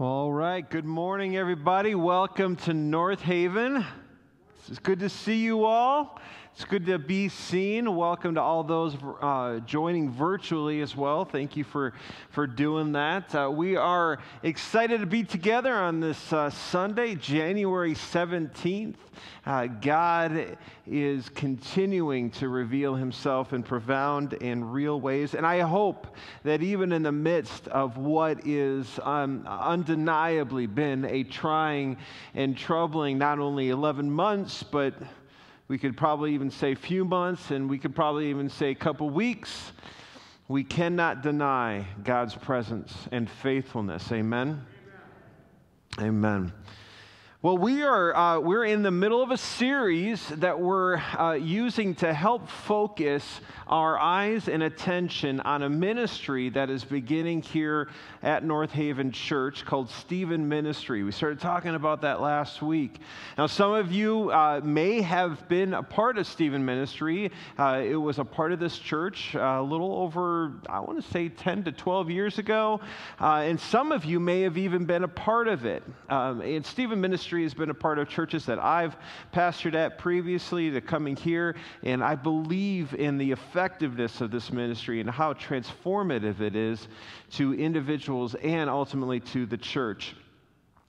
All right. Good morning, everybody. Welcome to North Haven. It's good to see you all. It's good to be seen. Welcome to all those uh, joining virtually as well. Thank you for, for doing that. Uh, we are excited to be together on this uh, Sunday, January 17th. Uh, God is continuing to reveal himself in profound and real ways. And I hope that even in the midst of what is um, undeniably been a trying and troubling not only 11 months, but we could probably even say few months, and we could probably even say a couple weeks. We cannot deny God's presence and faithfulness. Amen. Amen. Amen. Well, we are uh, we're in the middle of a series that we're uh, using to help focus our eyes and attention on a ministry that is beginning here at North Haven Church called Stephen Ministry. We started talking about that last week. Now, some of you uh, may have been a part of Stephen Ministry. Uh, it was a part of this church uh, a little over, I want to say, 10 to 12 years ago, uh, and some of you may have even been a part of it. Um, and Stephen Ministry ministry has been a part of churches that I've pastored at previously to coming here, and I believe in the effectiveness of this ministry and how transformative it is to individuals and ultimately to the church.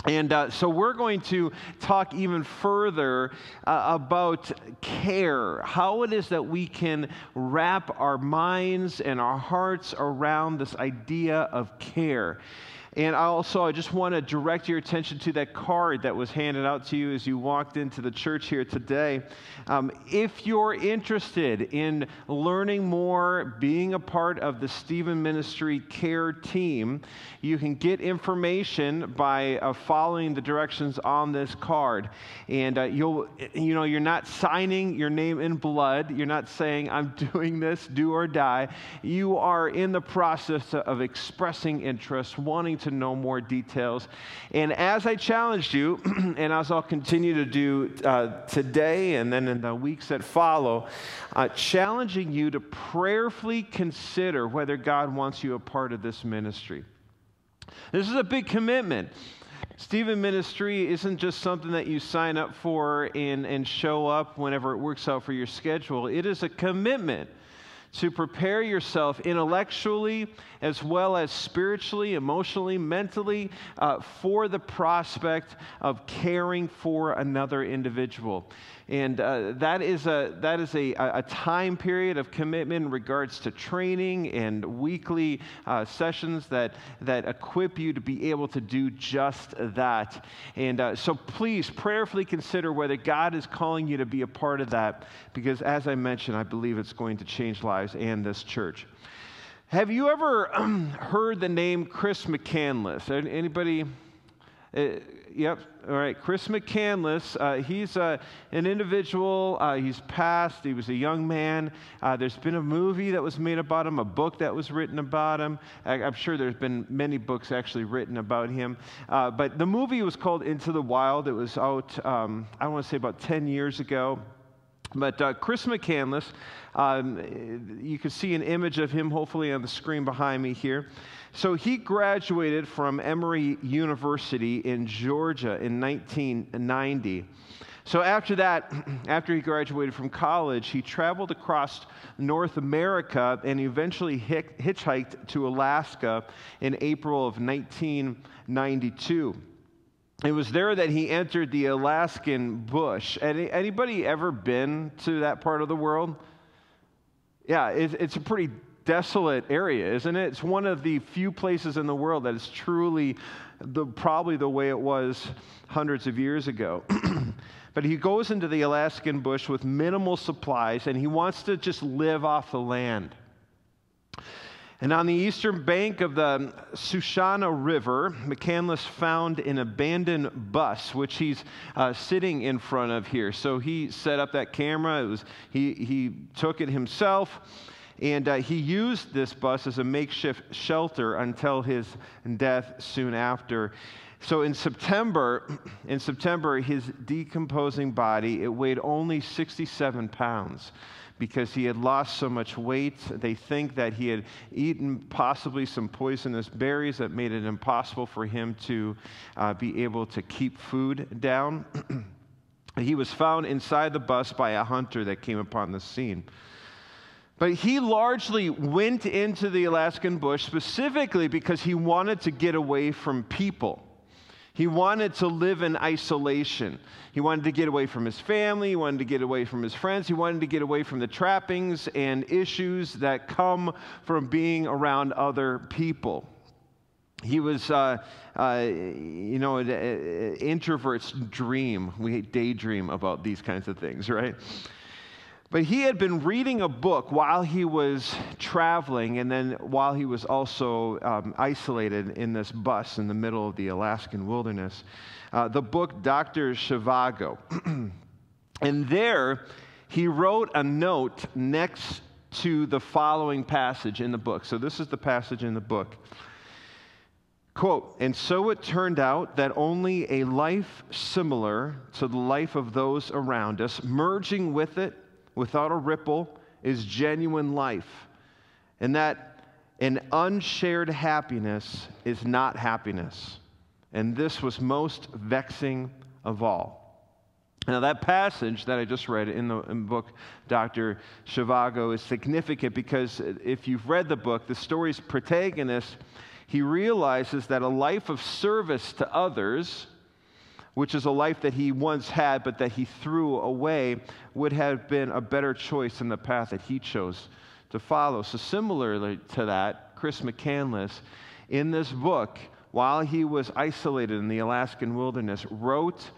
And uh, so we're going to talk even further uh, about care, how it is that we can wrap our minds and our hearts around this idea of care. And also, I just want to direct your attention to that card that was handed out to you as you walked into the church here today. Um, if you're interested in learning more, being a part of the Stephen Ministry Care team, you can get information by uh, following the directions on this card. And uh, you'll, you know, you're not signing your name in blood. You're not saying, I'm doing this, do or die. You are in the process of expressing interest, wanting to know more details. And as I challenged you, and as I'll continue to do uh, today and then in the weeks that follow, uh, challenging you to prayerfully consider whether God wants you a part of this ministry. This is a big commitment. Stephen Ministry isn't just something that you sign up for and, and show up whenever it works out for your schedule. It is a commitment to prepare yourself intellectually as well as spiritually, emotionally, mentally uh, for the prospect of caring for another individual. And uh, that is, a, that is a, a time period of commitment in regards to training and weekly uh, sessions that, that equip you to be able to do just that. And uh, so please prayerfully consider whether God is calling you to be a part of that, because as I mentioned, I believe it's going to change lives and this church. Have you ever heard the name Chris McCandless? Anybody? Uh, yep. All right. Chris McCandless. Uh, he's uh, an individual. Uh, he's passed. He was a young man. Uh, there's been a movie that was made about him, a book that was written about him. I, am sure there's been many books actually written about him. Uh, but the movie was called Into the Wild. It was out, um, I want to say, about 10 years ago. But uh, Chris McCandless, um, you can see an image of him hopefully on the screen behind me here. So he graduated from Emory University in Georgia in 1990. So after that, after he graduated from college, he traveled across North America and eventually hitchhiked to Alaska in April of 1992. It was there that he entered the Alaskan bush. Any, anybody ever been to that part of the world? Yeah, it's a pretty desolate area, isn't it? It's one of the few places in the world that is truly the, probably the way it was hundreds of years ago. but he goes into the Alaskan bush with minimal supplies and he wants to just live off the land. And on the eastern bank of the Sushana River, McCandless found an abandoned bus, which he's uh, sitting in front of here. So he set up that camera. It was, he, he took it himself. And uh, he used this bus as a makeshift shelter until his death soon after. So in September, in September, his decomposing body, it weighed only 67 pounds because he had lost so much weight. They think that he had eaten possibly some poisonous berries that made it impossible for him to uh, be able to keep food down. he was found inside the bus by a hunter that came upon the scene. But he largely went into the Alaskan bush specifically because he wanted to get away from people. He wanted to live in isolation. He wanted to get away from his family. He wanted to get away from his friends. He wanted to get away from the trappings and issues that come from being around other people. He was, uh, uh, you know, an introvert's dream. We daydream about these kinds of things, right? But he had been reading a book while he was traveling and then while he was also um, isolated in this bus in the middle of the Alaskan wilderness. Uh, the book Dr. Zhivago. and there he wrote a note next to the following passage in the book. So this is the passage in the book. Quote, and so it turned out that only a life similar to the life of those around us, merging with it without a ripple is genuine life. And that an unshared happiness is not happiness. And this was most vexing of all. Now, that passage that I just read in the, in book, Dr. Zhivago, is significant because if you've read the book, the story's protagonist, he realizes that a life of service to others which is a life that he once had but that he threw away, would have been a better choice than the path that he chose to follow. So, similarly to that, Chris McCandless, in this book, while he was isolated in the Alaskan wilderness, wrote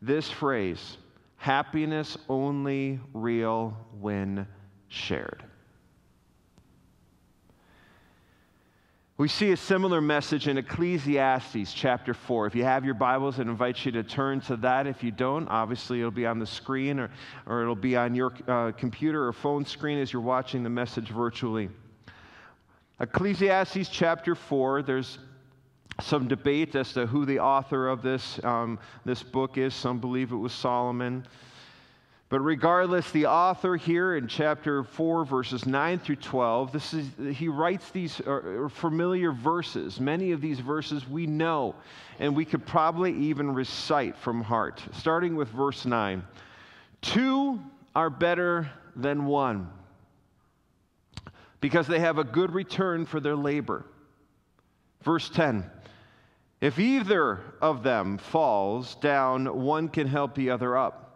this phrase happiness only real when shared. We see a similar message in Ecclesiastes chapter 4. If you have your Bibles, I invite you to turn to that. If you don't, obviously it'll be on the screen or, or it'll be on your uh, computer or phone screen as you're watching the message virtually. Ecclesiastes chapter 4, there's some debate as to who the author of this, um, this book is. Some believe it was Solomon. But regardless, the author here in chapter 4, verses 9 through 12, this is, he writes these uh, familiar verses. Many of these verses we know, and we could probably even recite from heart. Starting with verse 9 Two are better than one because they have a good return for their labor. Verse 10 If either of them falls down, one can help the other up.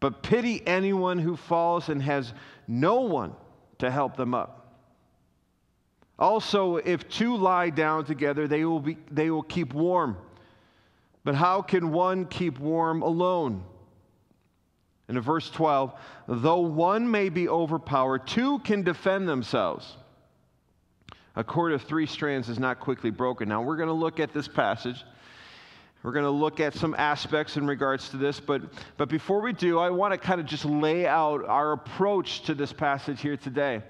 But pity anyone who falls and has no one to help them up. Also, if two lie down together, they will, be, they will keep warm. But how can one keep warm alone? And in verse 12, though one may be overpowered, two can defend themselves. A cord of three strands is not quickly broken. Now, we're going to look at this passage we're going to look at some aspects in regards to this, but, but before we do, I want to kind of just lay out our approach to this passage here today.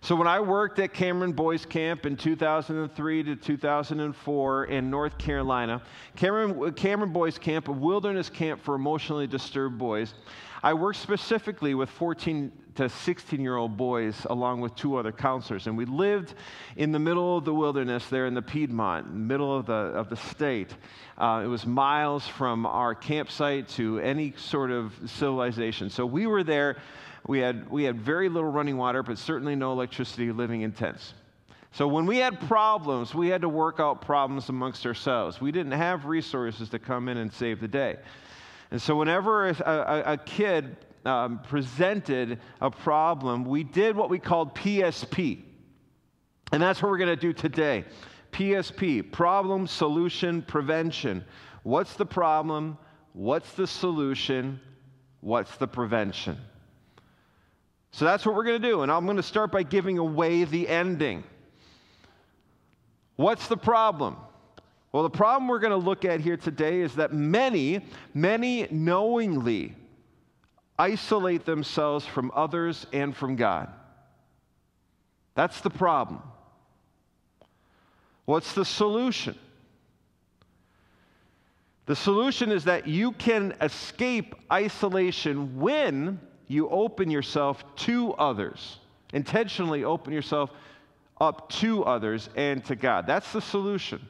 So, when I worked at Cameron Boys Camp in 2003 to 2004 in North Carolina, Cameron, Cameron Boys Camp, a wilderness camp for emotionally disturbed boys, I worked specifically with 14 to 16 year old boys along with two other counselors. And we lived in the middle of the wilderness there in the Piedmont, middle of the, of the state. Uh, it was miles from our campsite to any sort of civilization. So we were there. We had, we had very little running water, but certainly no electricity, living in tents. So when we had problems, we had to work out problems amongst ourselves. We didn't have resources to come in and save the day. And so whenever a, a, a kid um, presented a problem, we did what we called PSP. And that's what we're going to do today. PSP, problem, solution, prevention. What's the problem? What's the solution? What's the prevention? So that's what we're going to do. And I'm going to start by giving away the ending. What's the problem? Well, the problem we're going to look at here today is that many, many knowingly isolate themselves from others and from God. That's the problem. What's the solution? The solution is that you can escape isolation when you open yourself to others. Intentionally open yourself up to others and to God. That's the solution.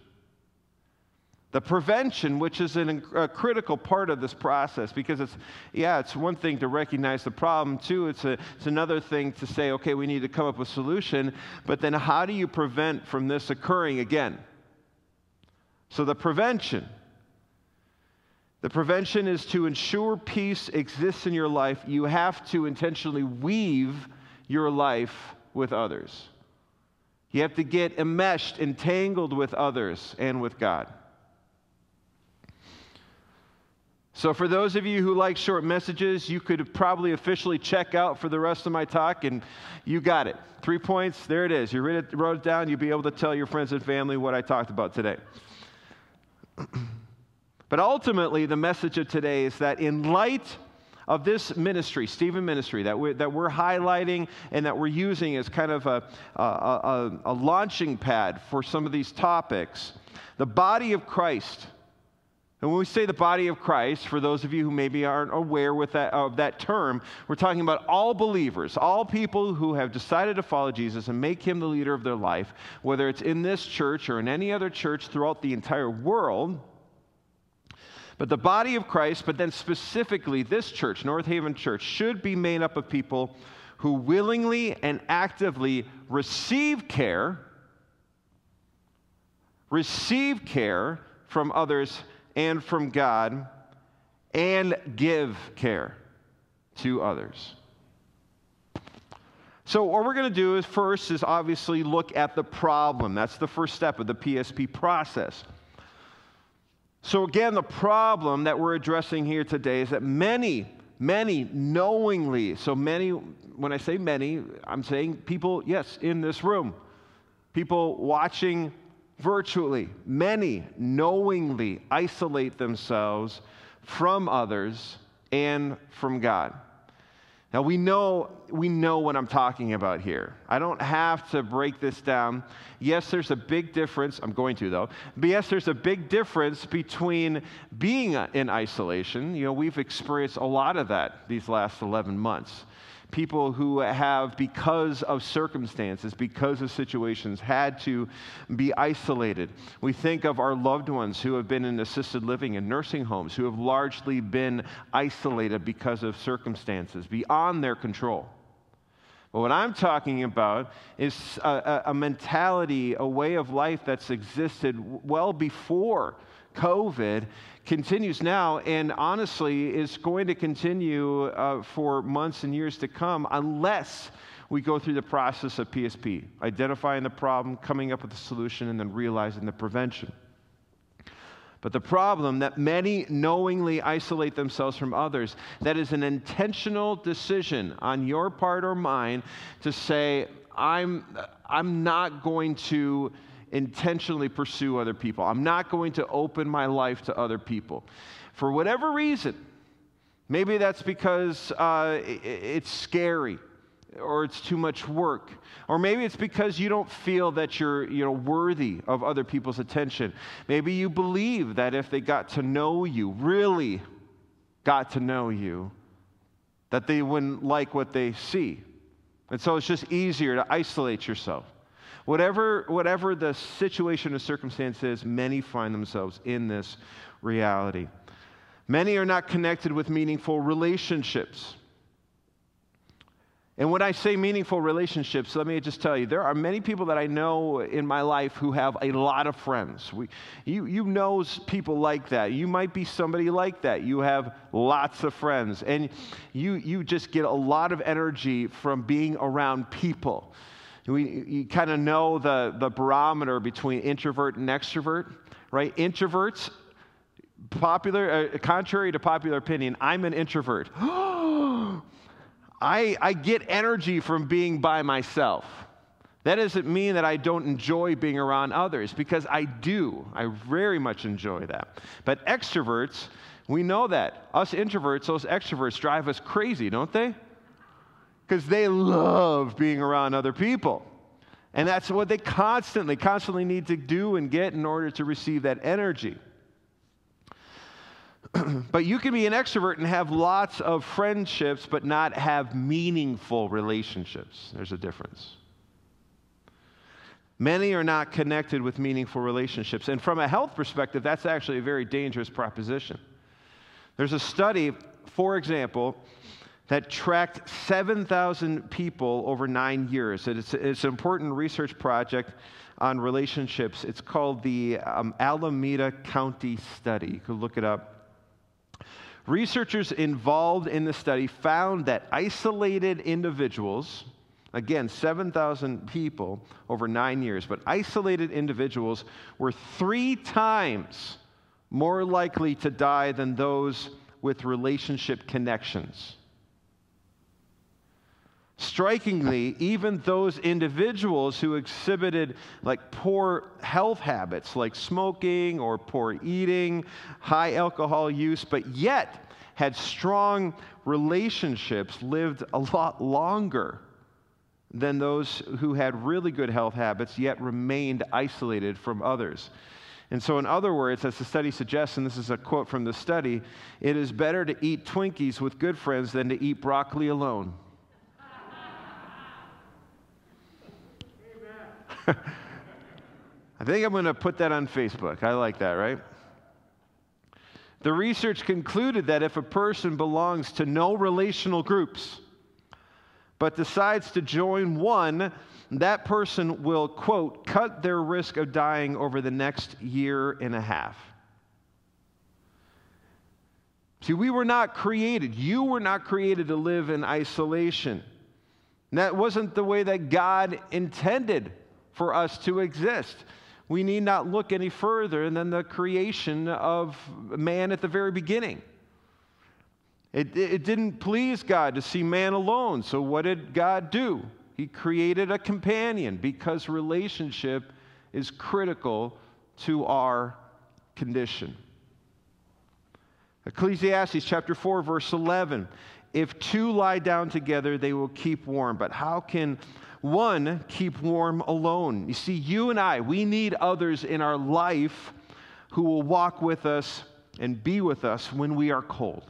The prevention, which is an, a critical part of this process, because it's, yeah, it's one thing to recognize the problem, too, it's, a, it's another thing to say, okay, we need to come up with a solution, but then how do you prevent from this occurring again? So the prevention, the prevention is to ensure peace exists in your life, you have to intentionally weave your life with others. You have to get enmeshed, entangled with others and with God. So, for those of you who like short messages, you could probably officially check out for the rest of my talk, and you got it. Three points, there it is. You wrote it, wrote it down, you'll be able to tell your friends and family what I talked about today. but ultimately, the message of today is that in light of this ministry, Stephen Ministry, that we're, that we're highlighting and that we're using as kind of a, a, a, a launching pad for some of these topics, the body of Christ and when we say the body of Christ, for those of you who maybe aren't aware that, of that term, we're talking about all believers, all people who have decided to follow Jesus and make him the leader of their life, whether it's in this church or in any other church throughout the entire world. But the body of Christ, but then specifically this church, North Haven Church, should be made up of people who willingly and actively receive care, receive care from others and from God and give care to others. So, what we're going to do is first is obviously look at the problem. That's the first step of the PSP process. So, again, the problem that we're addressing here today is that many, many knowingly, so many, when I say many, I'm saying people, yes, in this room, people watching virtually, many knowingly isolate themselves from others and from God. Now we know we know what I'm talking about here. I don't have to break this down. Yes, there's a big difference. I'm going to though. But yes, there's a big difference between being in isolation. You know, we've experienced a lot of that these last 11 months people who have, because of circumstances, because of situations, had to be isolated. We think of our loved ones who have been in assisted living and nursing homes, who have largely been isolated because of circumstances beyond their control. But what I'm talking about is a, a, mentality, a way of life that's existed well before COVID continues now and honestly is going to continue uh, for months and years to come unless we go through the process of PSP, identifying the problem, coming up with a solution, and then realizing the prevention. But the problem that many knowingly isolate themselves from others, that is an intentional decision on your part or mine to say, I'm, I'm not going to intentionally pursue other people. I'm not going to open my life to other people. For whatever reason, maybe that's because uh, it's scary or it's too much work or maybe it's because you don't feel that you're you know worthy of other people's attention maybe you believe that if they got to know you really got to know you that they wouldn't like what they see and so it's just easier to isolate yourself Whatever, whatever the situation or circumstance is, many find themselves in this reality. Many are not connected with meaningful relationships. And when I say meaningful relationships, let me just tell you, there are many people that I know in my life who have a lot of friends. We, you, you know people like that. You might be somebody like that. You have lots of friends, and you, you just get a lot of energy from being around people. We, you kind of know the, the barometer between introvert and extrovert, right? Introverts, popular, uh, contrary to popular opinion, I'm an introvert. I, I get energy from being by myself. That doesn't mean that I don't enjoy being around others because I do. I very much enjoy that. But extroverts, we know that. Us introverts, those extroverts drive us crazy, don't they? Because they love being around other people. And that's what they constantly, constantly need to do and get in order to receive that energy. but you can be an extrovert and have lots of friendships, but not have meaningful relationships. There's a difference. Many are not connected with meaningful relationships. And from a health perspective, that's actually a very dangerous proposition. There's a study, for example, that tracked 7,000 people over nine years. It's, it's, an important research project on relationships. It's called the um, Alameda County Study. You can look it up. Researchers involved in the study found that isolated individuals, again, 7,000 people over nine years, but isolated individuals were three times more likely to die than those with relationship connections. Strikingly, even those individuals who exhibited like poor health habits, like smoking or poor eating, high alcohol use, but yet had strong relationships, lived a lot longer than those who had really good health habits, yet remained isolated from others. And so, in other words, as the study suggests, and this is a quote from the study, it is better to eat Twinkies with good friends than to eat broccoli alone. I think I'm going to put that on Facebook. I like that, right? The research concluded that if a person belongs to no relational groups, but decides to join one, that person will, quote, cut their risk of dying over the next year and a half. See, we were not created, you were not created to live in isolation. And that wasn't the way that God intended for us to exist. We need not look any further than the creation of man at the very beginning. It, it didn't please God to see man alone. So, what did God do? He created a companion because relationship is critical to our condition. Ecclesiastes chapter 4, verse 11. If two lie down together, they will keep warm. But how can one, keep warm alone. You see, you and I, we need others in our life who will walk with us and be with us when we are cold.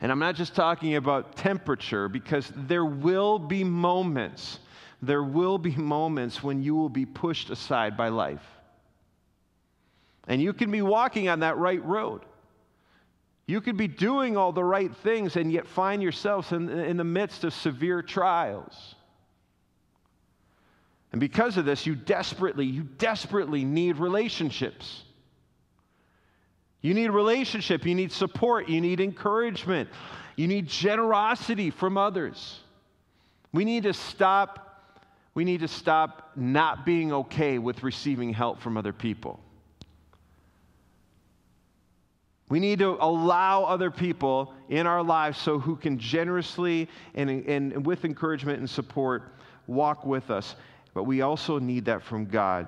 And I'm not just talking about temperature, because there will be moments, there will be moments when you will be pushed aside by life. And you can be walking on that right road. You could be doing all the right things and yet find yourselves in, in the midst of severe trials. And because of this, you desperately, you desperately need relationships. You need relationship, you need support, you need encouragement, you need generosity from others. We need to stop we need to stop not being okay with receiving help from other people. We need to allow other people in our lives so who can generously and, and with encouragement and support walk with us but we also need that from God.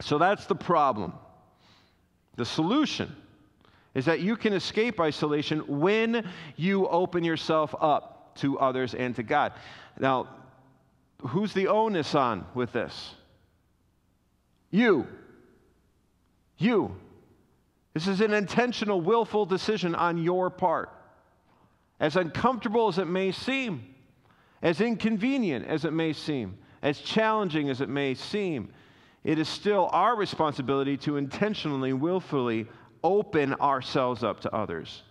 So that's the problem. The solution is that you can escape isolation when you open yourself up to others and to God. Now, who's the onus on with this? You. You. This is an intentional, willful decision on your part. As uncomfortable as it may seem, as inconvenient as it may seem, as challenging as it may seem, it is still our responsibility to intentionally, willfully open ourselves up to others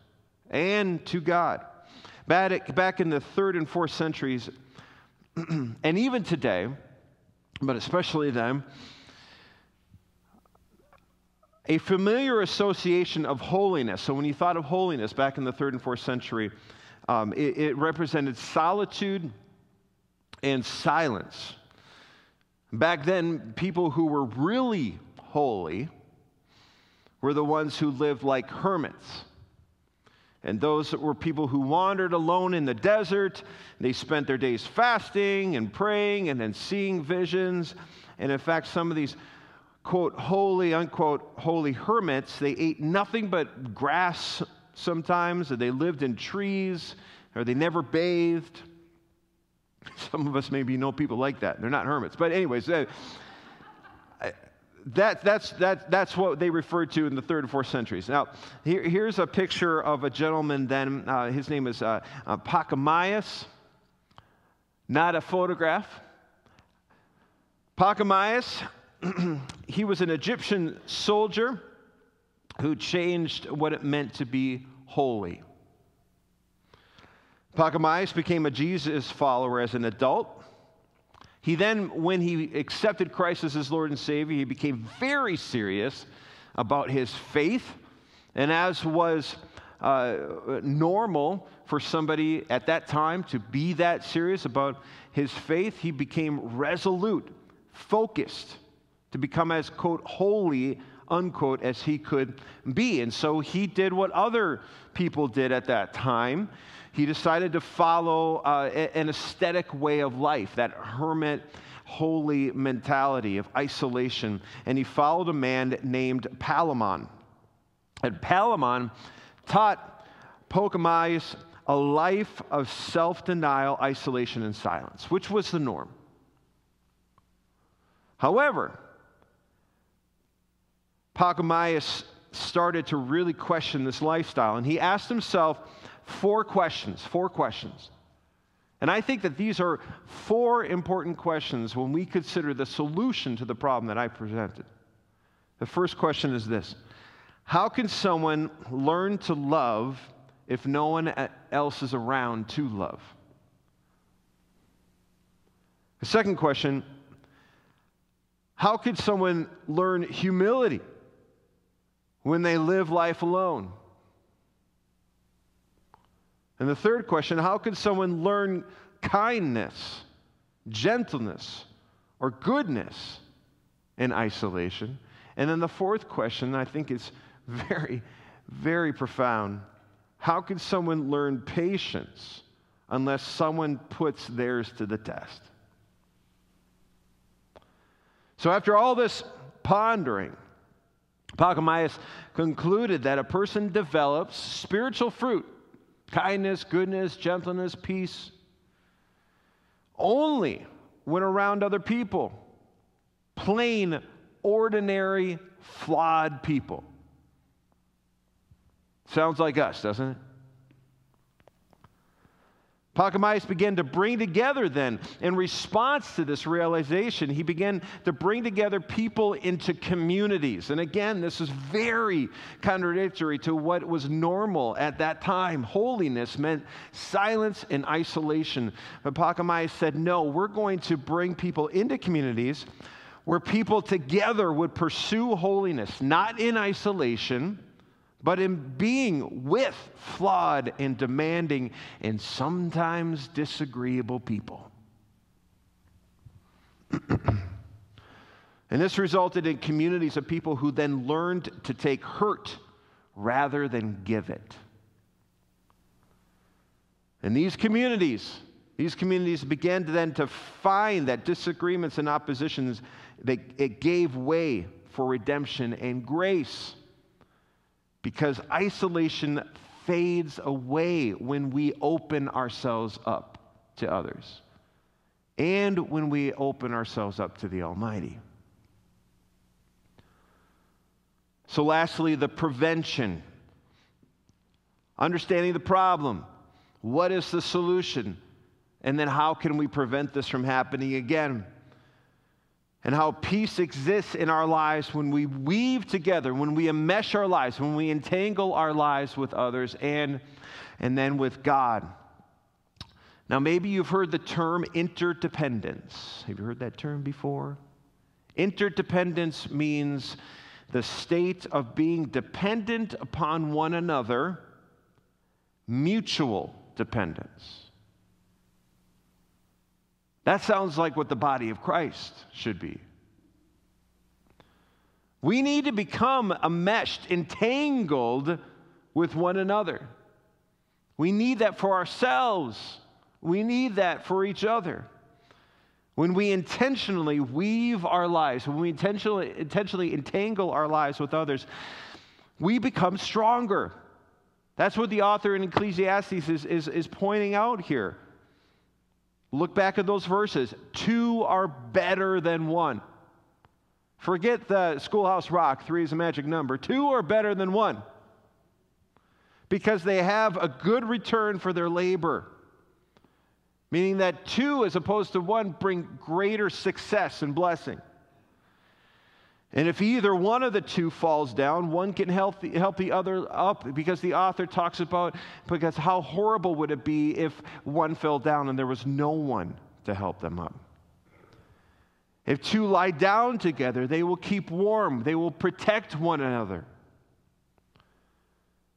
and to God. Back in the third and fourth centuries, and even today, but especially then, a familiar association of holiness. So, when you thought of holiness back in the third and fourth century, um, it, it represented solitude and silence. Back then, people who were really holy were the ones who lived like hermits. And those were people who wandered alone in the desert. They spent their days fasting and praying and then seeing visions. And in fact, some of these, quote, holy, unquote, holy hermits, they ate nothing but grass sometimes, or they lived in trees, or they never bathed. Some of us maybe know people like that. They're not hermits. But, anyways, uh, that, that's, that, that's what they referred to in the third and fourth centuries. Now, here, here's a picture of a gentleman then. Uh, his name is uh, uh, Pachomius, not a photograph. Pachomius, he was an Egyptian soldier who changed what it meant to be holy. Pachomius became a Jesus follower as an adult. He then, when he accepted Christ as his Lord and Savior, he became very serious about his faith. And as was uh, normal for somebody at that time to be that serious about his faith, he became resolute, focused, to become as, quote, holy, unquote, as he could be. And so he did what other people did at that time he decided to follow uh, an ascetic way of life, that hermit, holy mentality of isolation. And he followed a man named Palamon. And Palamon taught Pachomius a life of self denial, isolation, and silence, which was the norm. However, Pachomius started to really question this lifestyle, and he asked himself, four questions, four questions. And I think that these are four important questions when we consider the solution to the problem that I presented. The first question is this How can someone learn to love if no one else is around to love? The second question How could someone learn humility when they live life alone? And the third question how can someone learn kindness, gentleness, or goodness in isolation? And then the fourth question, I think, is very, very profound. How can someone learn patience unless someone puts theirs to the test? So, after all this pondering, Pachomius concluded that a person develops spiritual fruit kindness, goodness, gentleness, peace, only when around other people. Plain, ordinary, flawed people. Sounds like us, doesn't it? Pachomius began to bring together then, in response to this realization, he began to bring together people into communities. And again, this is very contradictory to what was normal at that time. Holiness meant silence and isolation. But Pachomius said, no, we're going to bring people into communities where people together would pursue holiness, not in isolation but in being with flawed and demanding and sometimes disagreeable people. and this resulted in communities of people who then learned to take hurt rather than give it. And these communities, these communities began to then to find that disagreements and oppositions, they, it gave way for redemption and grace because isolation fades away when we open ourselves up to others and when we open ourselves up to the Almighty. So, lastly, the prevention. Understanding the problem. What is the solution? And then, how can we prevent this from happening again? And how peace exists in our lives when we weave together, when we enmesh our lives, when we entangle our lives with others and, and then with God. Now, maybe you've heard the term interdependence. Have you heard that term before? Interdependence means the state of being dependent upon one another, mutual dependence. That sounds like what the body of Christ should be. We need to become enmeshed, entangled with one another. We need that for ourselves. We need that for each other. When we intentionally weave our lives, when we intentionally, intentionally entangle our lives with others, we become stronger. That's what the author in Ecclesiastes is, is, is pointing out here. Look back at those verses. Two are better than one. Forget the schoolhouse rock, three is a magic number. Two are better than one because they have a good return for their labor. Meaning that two, as opposed to one, bring greater success and blessing. And if either one of the two falls down, one can help the, help the other up because the author talks about because how horrible would it be if one fell down and there was no one to help them up. If two lie down together, they will keep warm, they will protect one another.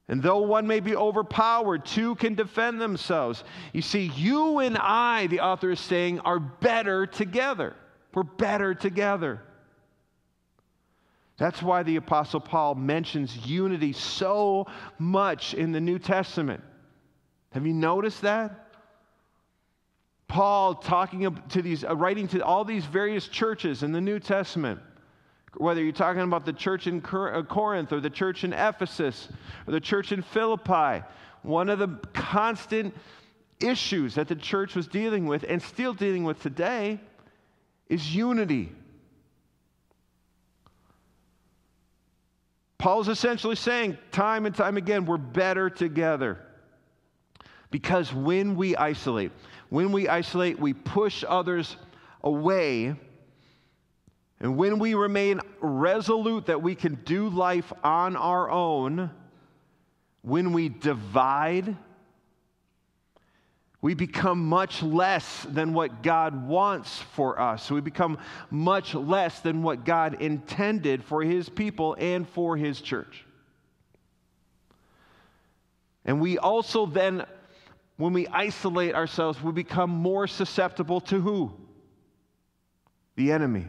And though one may be overpowered, two can defend themselves. You see, you and I, the author is saying, are better together. We're better together. That's why the Apostle Paul mentions unity so much in the New Testament. Have you noticed that? Paul talking to these, uh, writing to all these various churches in the New Testament, whether you're talking about the church in uh, Corinth or the church in Ephesus or the church in Philippi, one of the constant issues that the church was dealing with and still dealing with today is unity. Paul's essentially saying, time and time again, we're better together. Because when we isolate, when we isolate, we push others away. And when we remain resolute that we can do life on our own, when we divide, we become much less than what God wants for us. We become much less than what God intended for His people and for His church. And we also then, when we isolate ourselves, we become more susceptible to who? The enemy.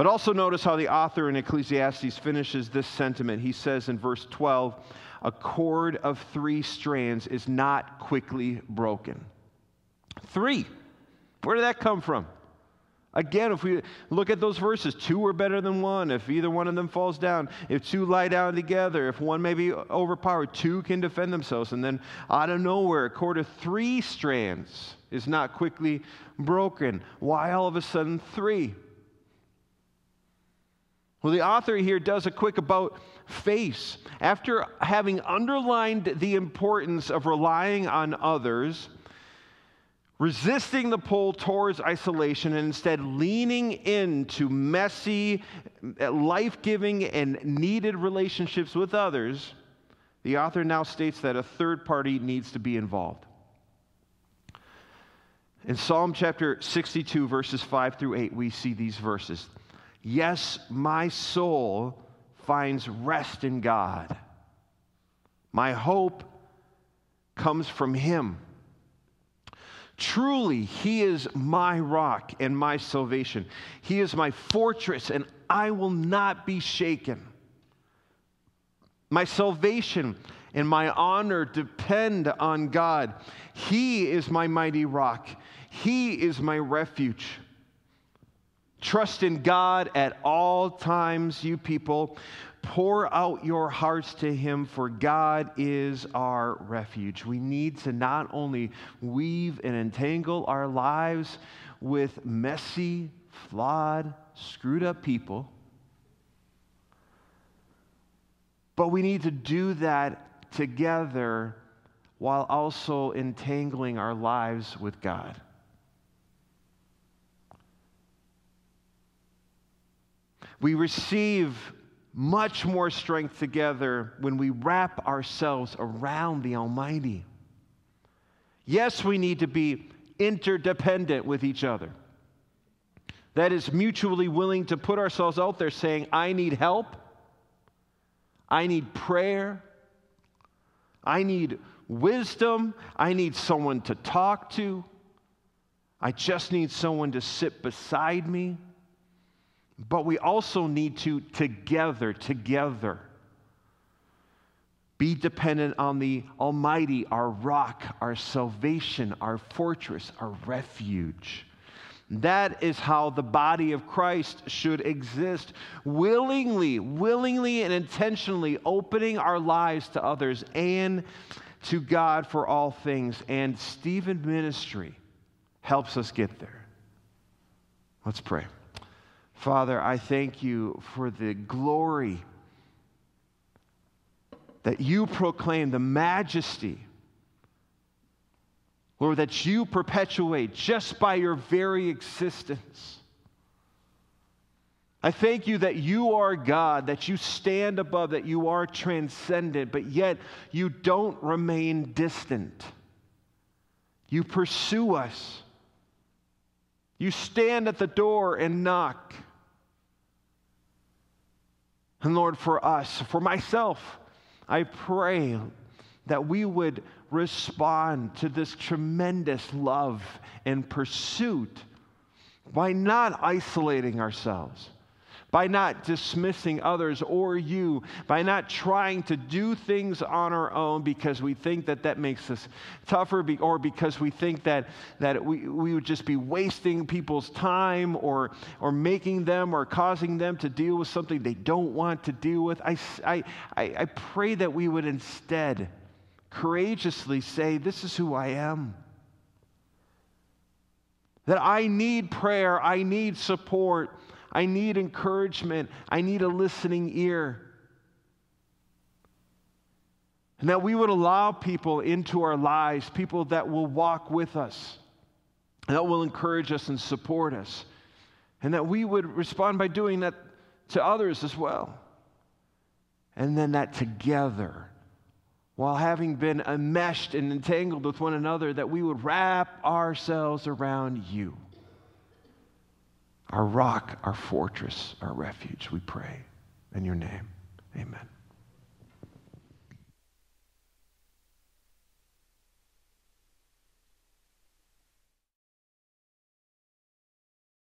But also notice how the author in Ecclesiastes finishes this sentiment. He says in verse 12, a cord of three strands is not quickly broken. Three. Where did that come from? Again, if we look at those verses, two are better than one. If either one of them falls down, if two lie down together, if one may be overpowered, two can defend themselves. And then out of nowhere, a cord of three strands is not quickly broken. Why all of a sudden three? Well, the author here does a quick about face. After having underlined the importance of relying on others, resisting the pull towards isolation, and instead leaning into messy, life giving, and needed relationships with others, the author now states that a third party needs to be involved. In Psalm chapter 62, verses 5 through 8, we see these verses. Yes, my soul finds rest in God. My hope comes from Him. Truly, He is my rock and my salvation. He is my fortress, and I will not be shaken. My salvation and my honor depend on God. He is my mighty rock, He is my refuge. Trust in God at all times, you people. Pour out your hearts to Him, for God is our refuge. We need to not only weave and entangle our lives with messy, flawed, screwed up people, but we need to do that together while also entangling our lives with God. We receive much more strength together when we wrap ourselves around the Almighty. Yes, we need to be interdependent with each other. That is, mutually willing to put ourselves out there saying, I need help, I need prayer, I need wisdom, I need someone to talk to, I just need someone to sit beside me. But we also need to, together, together, be dependent on the Almighty, our rock, our salvation, our fortress, our refuge. That is how the body of Christ should exist willingly, willingly, and intentionally opening our lives to others and to God for all things, and Stephen Ministry helps us get there. Let's pray. Father, I thank you for the glory that you proclaim, the majesty, Lord, that you perpetuate just by your very existence. I thank you that you are God, that you stand above, that you are transcendent, but yet you don't remain distant. You pursue us. You stand at the door and knock. And Lord, for us, for myself, I pray that we would respond to this tremendous love and pursuit by not isolating ourselves by not dismissing others or you, by not trying to do things on our own because we think that that makes us tougher or because we think that, that we, we would just be wasting people's time or, or making them or causing them to deal with something they don't want to deal with. I, I, I pray that we would instead courageously say, This is who I am that I need prayer, I need support, I need encouragement. I need a listening ear. And that we would allow people into our lives, people that will walk with us, that will encourage us and support us. And that we would respond by doing that to others as well. And then that together, while having been enmeshed and entangled with one another, that we would wrap ourselves around you our rock, our fortress, our refuge, we pray. In your name, amen.